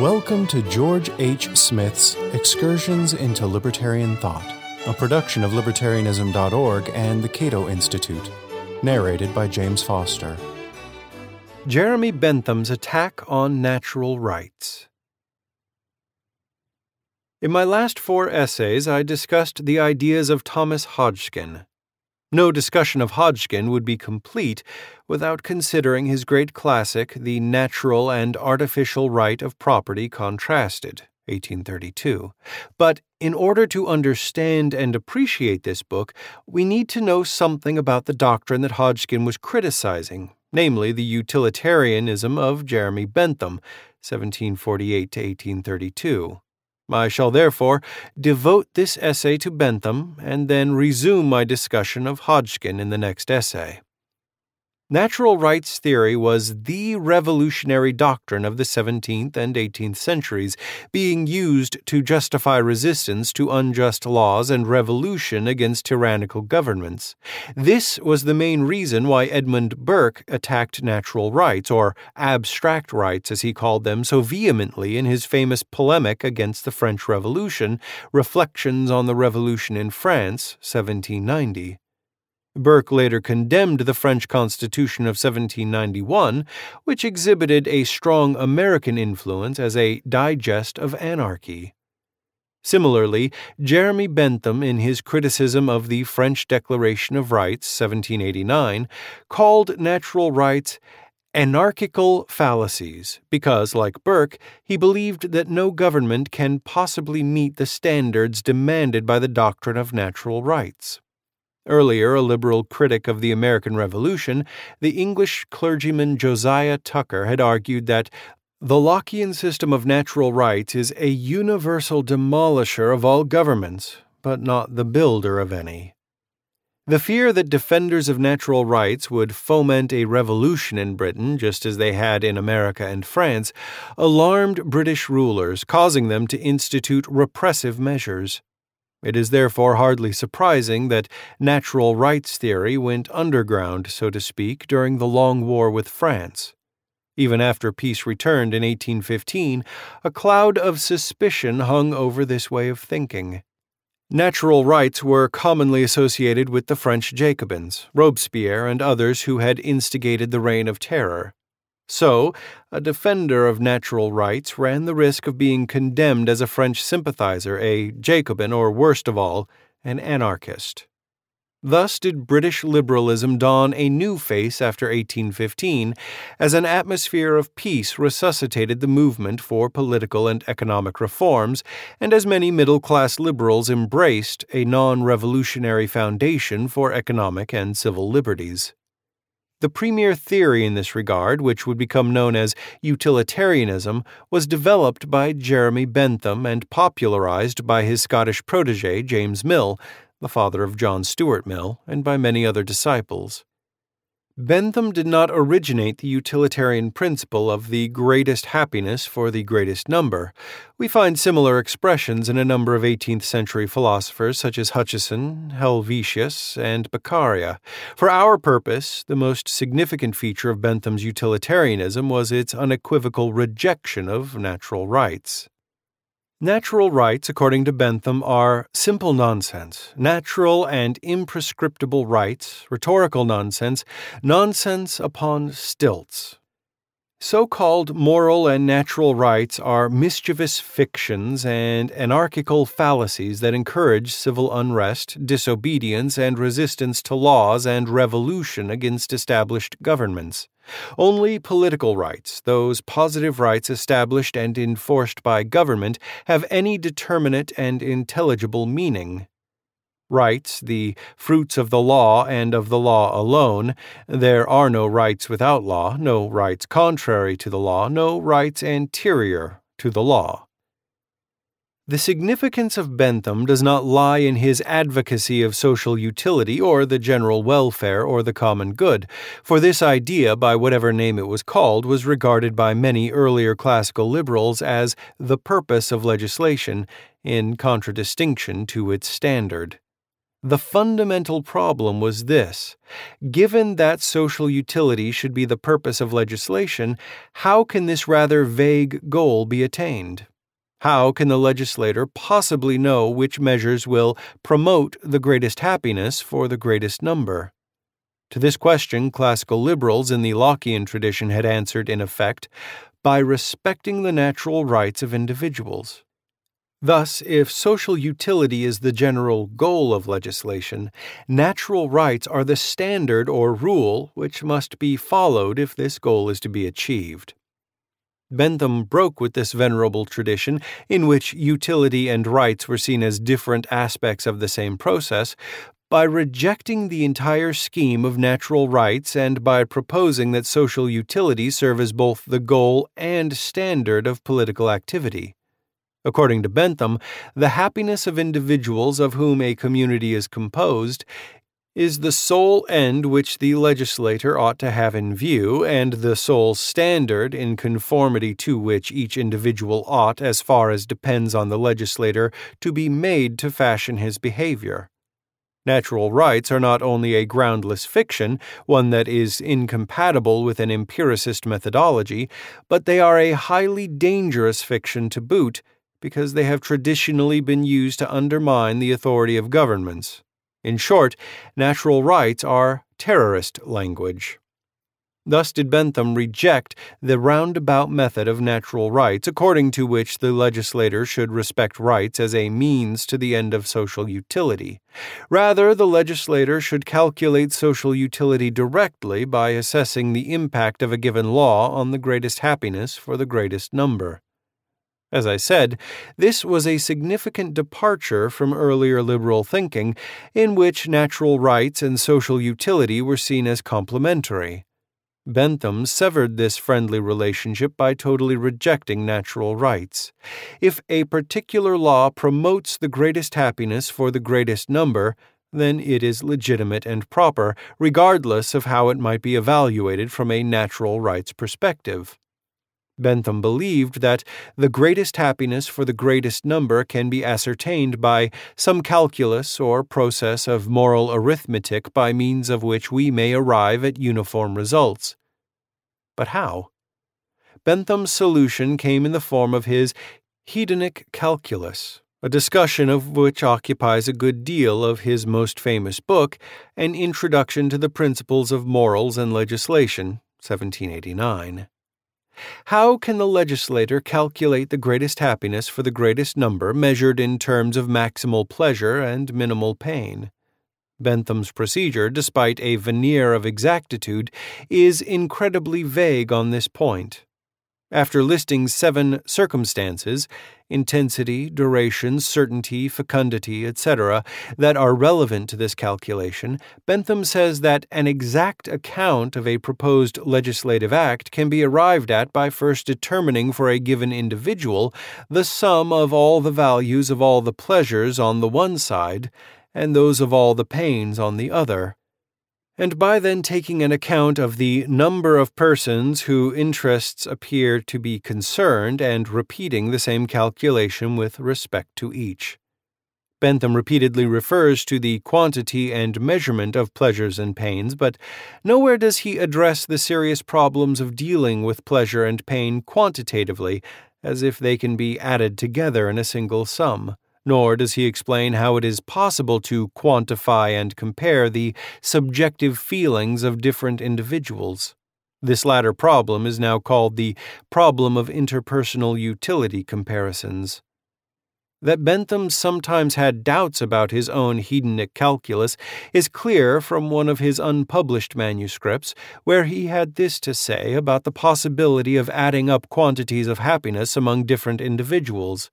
Welcome to George H. Smith's Excursions into Libertarian Thought, a production of libertarianism.org and the Cato Institute, narrated by James Foster. Jeremy Bentham's Attack on Natural Rights. In my last four essays, I discussed the ideas of Thomas Hodgskin, no discussion of Hodgskin would be complete without considering his great classic, The Natural and Artificial Right of Property Contrasted, 1832. But in order to understand and appreciate this book, we need to know something about the doctrine that Hodgskin was criticizing, namely the utilitarianism of Jeremy Bentham, 1748 to 1832. I shall therefore devote this essay to Bentham and then resume my discussion of Hodgskin in the next essay. Natural rights theory was the revolutionary doctrine of the 17th and 18th centuries, being used to justify resistance to unjust laws and revolution against tyrannical governments. This was the main reason why Edmund Burke attacked natural rights, or abstract rights as he called them, so vehemently in his famous polemic against the French Revolution, Reflections on the Revolution in France, 1790. Burke later condemned the French Constitution of 1791, which exhibited a strong American influence as a digest of anarchy. Similarly, Jeremy Bentham, in his criticism of the French Declaration of Rights, 1789, called natural rights anarchical fallacies because, like Burke, he believed that no government can possibly meet the standards demanded by the doctrine of natural rights. Earlier, a liberal critic of the American Revolution, the English clergyman Josiah Tucker had argued that the Lockean system of natural rights is a universal demolisher of all governments, but not the builder of any. The fear that defenders of natural rights would foment a revolution in Britain, just as they had in America and France, alarmed British rulers, causing them to institute repressive measures. It is therefore hardly surprising that natural rights theory went underground, so to speak, during the long war with France. Even after peace returned in 1815, a cloud of suspicion hung over this way of thinking. Natural rights were commonly associated with the French Jacobins, Robespierre, and others who had instigated the Reign of Terror. So, a defender of natural rights ran the risk of being condemned as a French sympathizer, a Jacobin, or worst of all, an anarchist. Thus did British liberalism don a new face after 1815, as an atmosphere of peace resuscitated the movement for political and economic reforms, and as many middle class liberals embraced a non revolutionary foundation for economic and civil liberties. The premier theory in this regard, which would become known as utilitarianism, was developed by Jeremy Bentham and popularized by his Scottish protege James Mill, the father of John Stuart Mill, and by many other disciples. Bentham did not originate the utilitarian principle of the greatest happiness for the greatest number. We find similar expressions in a number of 18th century philosophers such as Hutcheson, Helvetius, and Beccaria. For our purpose, the most significant feature of Bentham's utilitarianism was its unequivocal rejection of natural rights. Natural rights, according to Bentham, are simple nonsense, natural and imprescriptible rights, rhetorical nonsense, nonsense upon stilts. So called moral and natural rights are mischievous fictions and anarchical fallacies that encourage civil unrest, disobedience, and resistance to laws and revolution against established governments. Only political rights, those positive rights established and enforced by government, have any determinate and intelligible meaning. Rights, the fruits of the law and of the law alone, there are no rights without law, no rights contrary to the law, no rights anterior to the law. The significance of Bentham does not lie in his advocacy of social utility or the general welfare or the common good, for this idea, by whatever name it was called, was regarded by many earlier classical liberals as the purpose of legislation, in contradistinction to its standard. The fundamental problem was this given that social utility should be the purpose of legislation, how can this rather vague goal be attained? How can the legislator possibly know which measures will promote the greatest happiness for the greatest number? To this question, classical liberals in the Lockean tradition had answered, in effect, by respecting the natural rights of individuals. Thus, if social utility is the general goal of legislation, natural rights are the standard or rule which must be followed if this goal is to be achieved. Bentham broke with this venerable tradition, in which utility and rights were seen as different aspects of the same process, by rejecting the entire scheme of natural rights and by proposing that social utility serve as both the goal and standard of political activity. According to Bentham, the happiness of individuals of whom a community is composed is the sole end which the legislator ought to have in view, and the sole standard in conformity to which each individual ought, as far as depends on the legislator, to be made to fashion his behavior. Natural rights are not only a groundless fiction, one that is incompatible with an empiricist methodology, but they are a highly dangerous fiction to boot because they have traditionally been used to undermine the authority of governments. In short, natural rights are terrorist language. Thus did Bentham reject the roundabout method of natural rights, according to which the legislator should respect rights as a means to the end of social utility. Rather, the legislator should calculate social utility directly by assessing the impact of a given law on the greatest happiness for the greatest number. As I said, this was a significant departure from earlier liberal thinking, in which natural rights and social utility were seen as complementary. Bentham severed this friendly relationship by totally rejecting natural rights. If a particular law promotes the greatest happiness for the greatest number, then it is legitimate and proper, regardless of how it might be evaluated from a natural rights perspective. Bentham believed that the greatest happiness for the greatest number can be ascertained by some calculus or process of moral arithmetic by means of which we may arrive at uniform results. But how? Bentham's solution came in the form of his hedonic calculus, a discussion of which occupies a good deal of his most famous book, An Introduction to the Principles of Morals and Legislation, 1789. How can the legislator calculate the greatest happiness for the greatest number measured in terms of maximal pleasure and minimal pain? Bentham's procedure, despite a veneer of exactitude, is incredibly vague on this point. After listing seven circumstances intensity, duration, certainty, fecundity, etc. that are relevant to this calculation, Bentham says that an exact account of a proposed legislative act can be arrived at by first determining for a given individual the sum of all the values of all the pleasures on the one side and those of all the pains on the other and by then taking an account of the number of persons whose interests appear to be concerned and repeating the same calculation with respect to each. Bentham repeatedly refers to the quantity and measurement of pleasures and pains, but nowhere does he address the serious problems of dealing with pleasure and pain quantitatively, as if they can be added together in a single sum nor does he explain how it is possible to quantify and compare the subjective feelings of different individuals. This latter problem is now called the problem of interpersonal utility comparisons. That Bentham sometimes had doubts about his own hedonic calculus is clear from one of his unpublished manuscripts, where he had this to say about the possibility of adding up quantities of happiness among different individuals.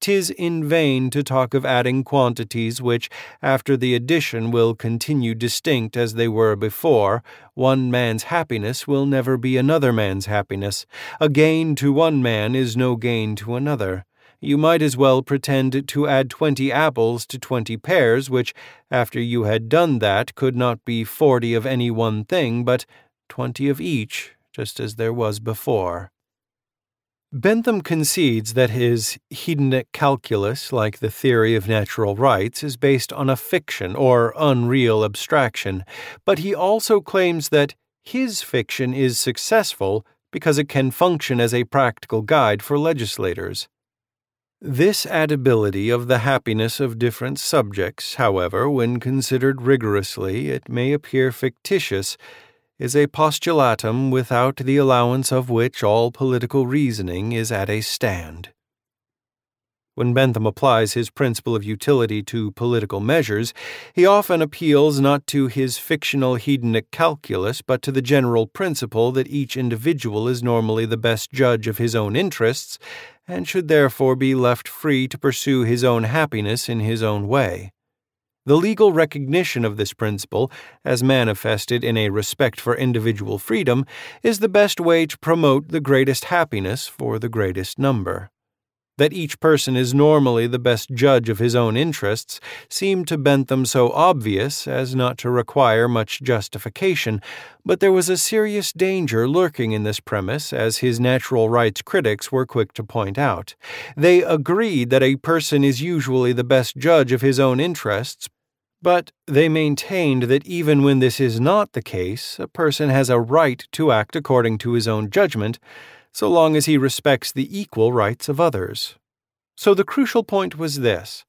'Tis in vain to talk of adding quantities which, after the addition, will continue distinct as they were before. One man's happiness will never be another man's happiness. A gain to one man is no gain to another. You might as well pretend to add twenty apples to twenty pears, which, after you had done that, could not be forty of any one thing, but twenty of each, just as there was before. Bentham concedes that his hedonic calculus, like the theory of natural rights, is based on a fiction or unreal abstraction, but he also claims that his fiction is successful because it can function as a practical guide for legislators. This addibility of the happiness of different subjects, however, when considered rigorously, it may appear fictitious is a postulatum without the allowance of which all political reasoning is at a stand. When Bentham applies his principle of utility to political measures, he often appeals not to his fictional hedonic calculus, but to the general principle that each individual is normally the best judge of his own interests, and should therefore be left free to pursue his own happiness in his own way. The legal recognition of this principle, as manifested in a respect for individual freedom, is the best way to promote the greatest happiness for the greatest number. That each person is normally the best judge of his own interests seemed to Bentham so obvious as not to require much justification, but there was a serious danger lurking in this premise, as his natural rights critics were quick to point out. They agreed that a person is usually the best judge of his own interests, but they maintained that even when this is not the case, a person has a right to act according to his own judgment, so long as he respects the equal rights of others. So the crucial point was this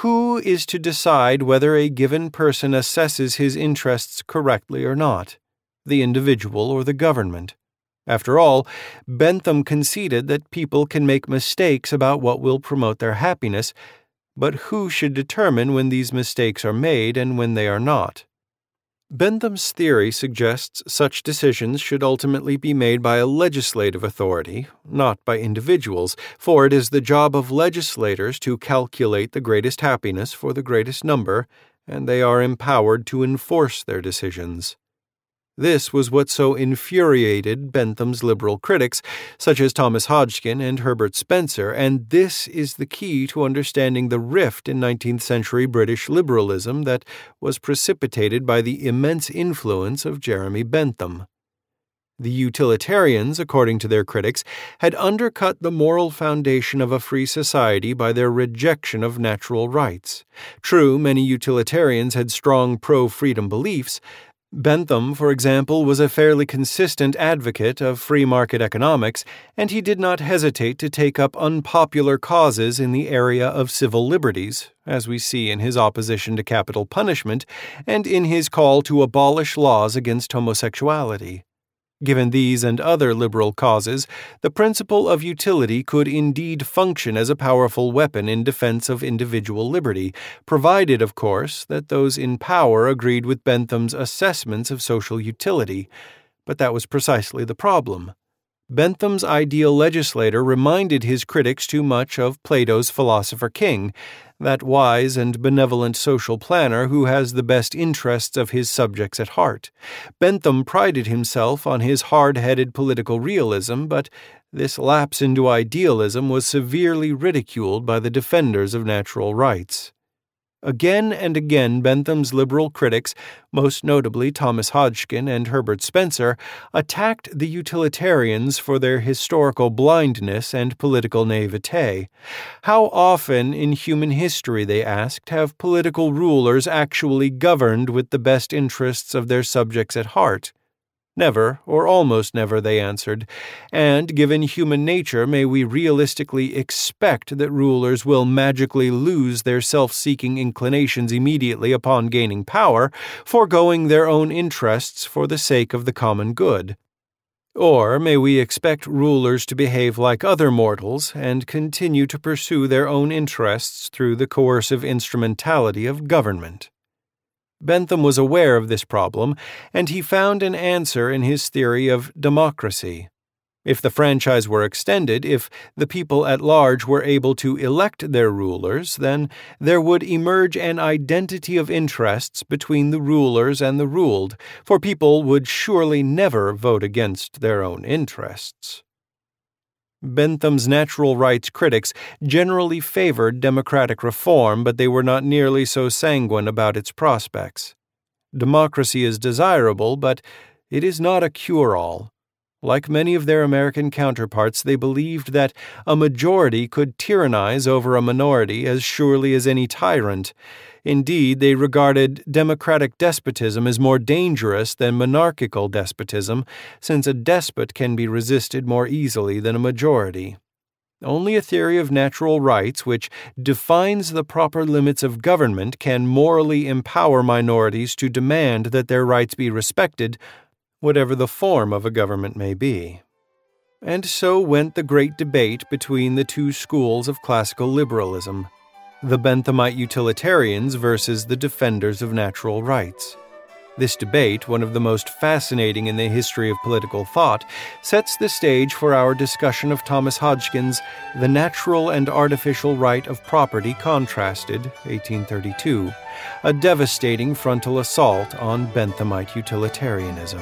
who is to decide whether a given person assesses his interests correctly or not, the individual or the government? After all, Bentham conceded that people can make mistakes about what will promote their happiness, but who should determine when these mistakes are made and when they are not? Bentham's theory suggests such decisions should ultimately be made by a legislative authority, not by individuals, for it is the job of legislators to calculate the greatest happiness for the greatest number, and they are empowered to enforce their decisions. This was what so infuriated Bentham's liberal critics, such as Thomas Hodgskin and Herbert Spencer, and this is the key to understanding the rift in 19th century British liberalism that was precipitated by the immense influence of Jeremy Bentham. The utilitarians, according to their critics, had undercut the moral foundation of a free society by their rejection of natural rights. True, many utilitarians had strong pro freedom beliefs, Bentham, for example, was a fairly consistent advocate of free market economics, and he did not hesitate to take up unpopular causes in the area of civil liberties, as we see in his opposition to capital punishment and in his call to abolish laws against homosexuality. Given these and other liberal causes, the principle of utility could indeed function as a powerful weapon in defense of individual liberty, provided, of course, that those in power agreed with Bentham's assessments of social utility. But that was precisely the problem. Bentham's ideal legislator reminded his critics too much of Plato's philosopher king, that wise and benevolent social planner who has the best interests of his subjects at heart. Bentham prided himself on his hard headed political realism, but this lapse into idealism was severely ridiculed by the defenders of natural rights. Again and again, Bentham's liberal critics, most notably Thomas Hodgskin and Herbert Spencer, attacked the utilitarians for their historical blindness and political naivete. How often in human history, they asked, have political rulers actually governed with the best interests of their subjects at heart? Never, or almost never, they answered. And given human nature, may we realistically expect that rulers will magically lose their self seeking inclinations immediately upon gaining power, foregoing their own interests for the sake of the common good? Or may we expect rulers to behave like other mortals and continue to pursue their own interests through the coercive instrumentality of government? Bentham was aware of this problem, and he found an answer in his theory of democracy. If the franchise were extended, if the people at large were able to elect their rulers, then there would emerge an identity of interests between the rulers and the ruled, for people would surely never vote against their own interests. Bentham's natural rights critics generally favored democratic reform, but they were not nearly so sanguine about its prospects. Democracy is desirable, but it is not a cure all. Like many of their American counterparts, they believed that a majority could tyrannize over a minority as surely as any tyrant. Indeed, they regarded democratic despotism as more dangerous than monarchical despotism, since a despot can be resisted more easily than a majority. Only a theory of natural rights, which defines the proper limits of government, can morally empower minorities to demand that their rights be respected whatever the form of a government may be. And so went the great debate between the two schools of classical liberalism the Benthamite utilitarians versus the defenders of natural rights. This debate, one of the most fascinating in the history of political thought, sets the stage for our discussion of Thomas Hodgskin's The Natural and Artificial Right of Property Contrasted, 1832, a devastating frontal assault on Benthamite utilitarianism.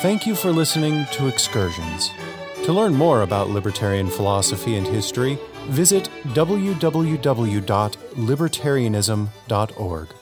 Thank you for listening to Excursions. To learn more about libertarian philosophy and history, visit www.libertarianism.org.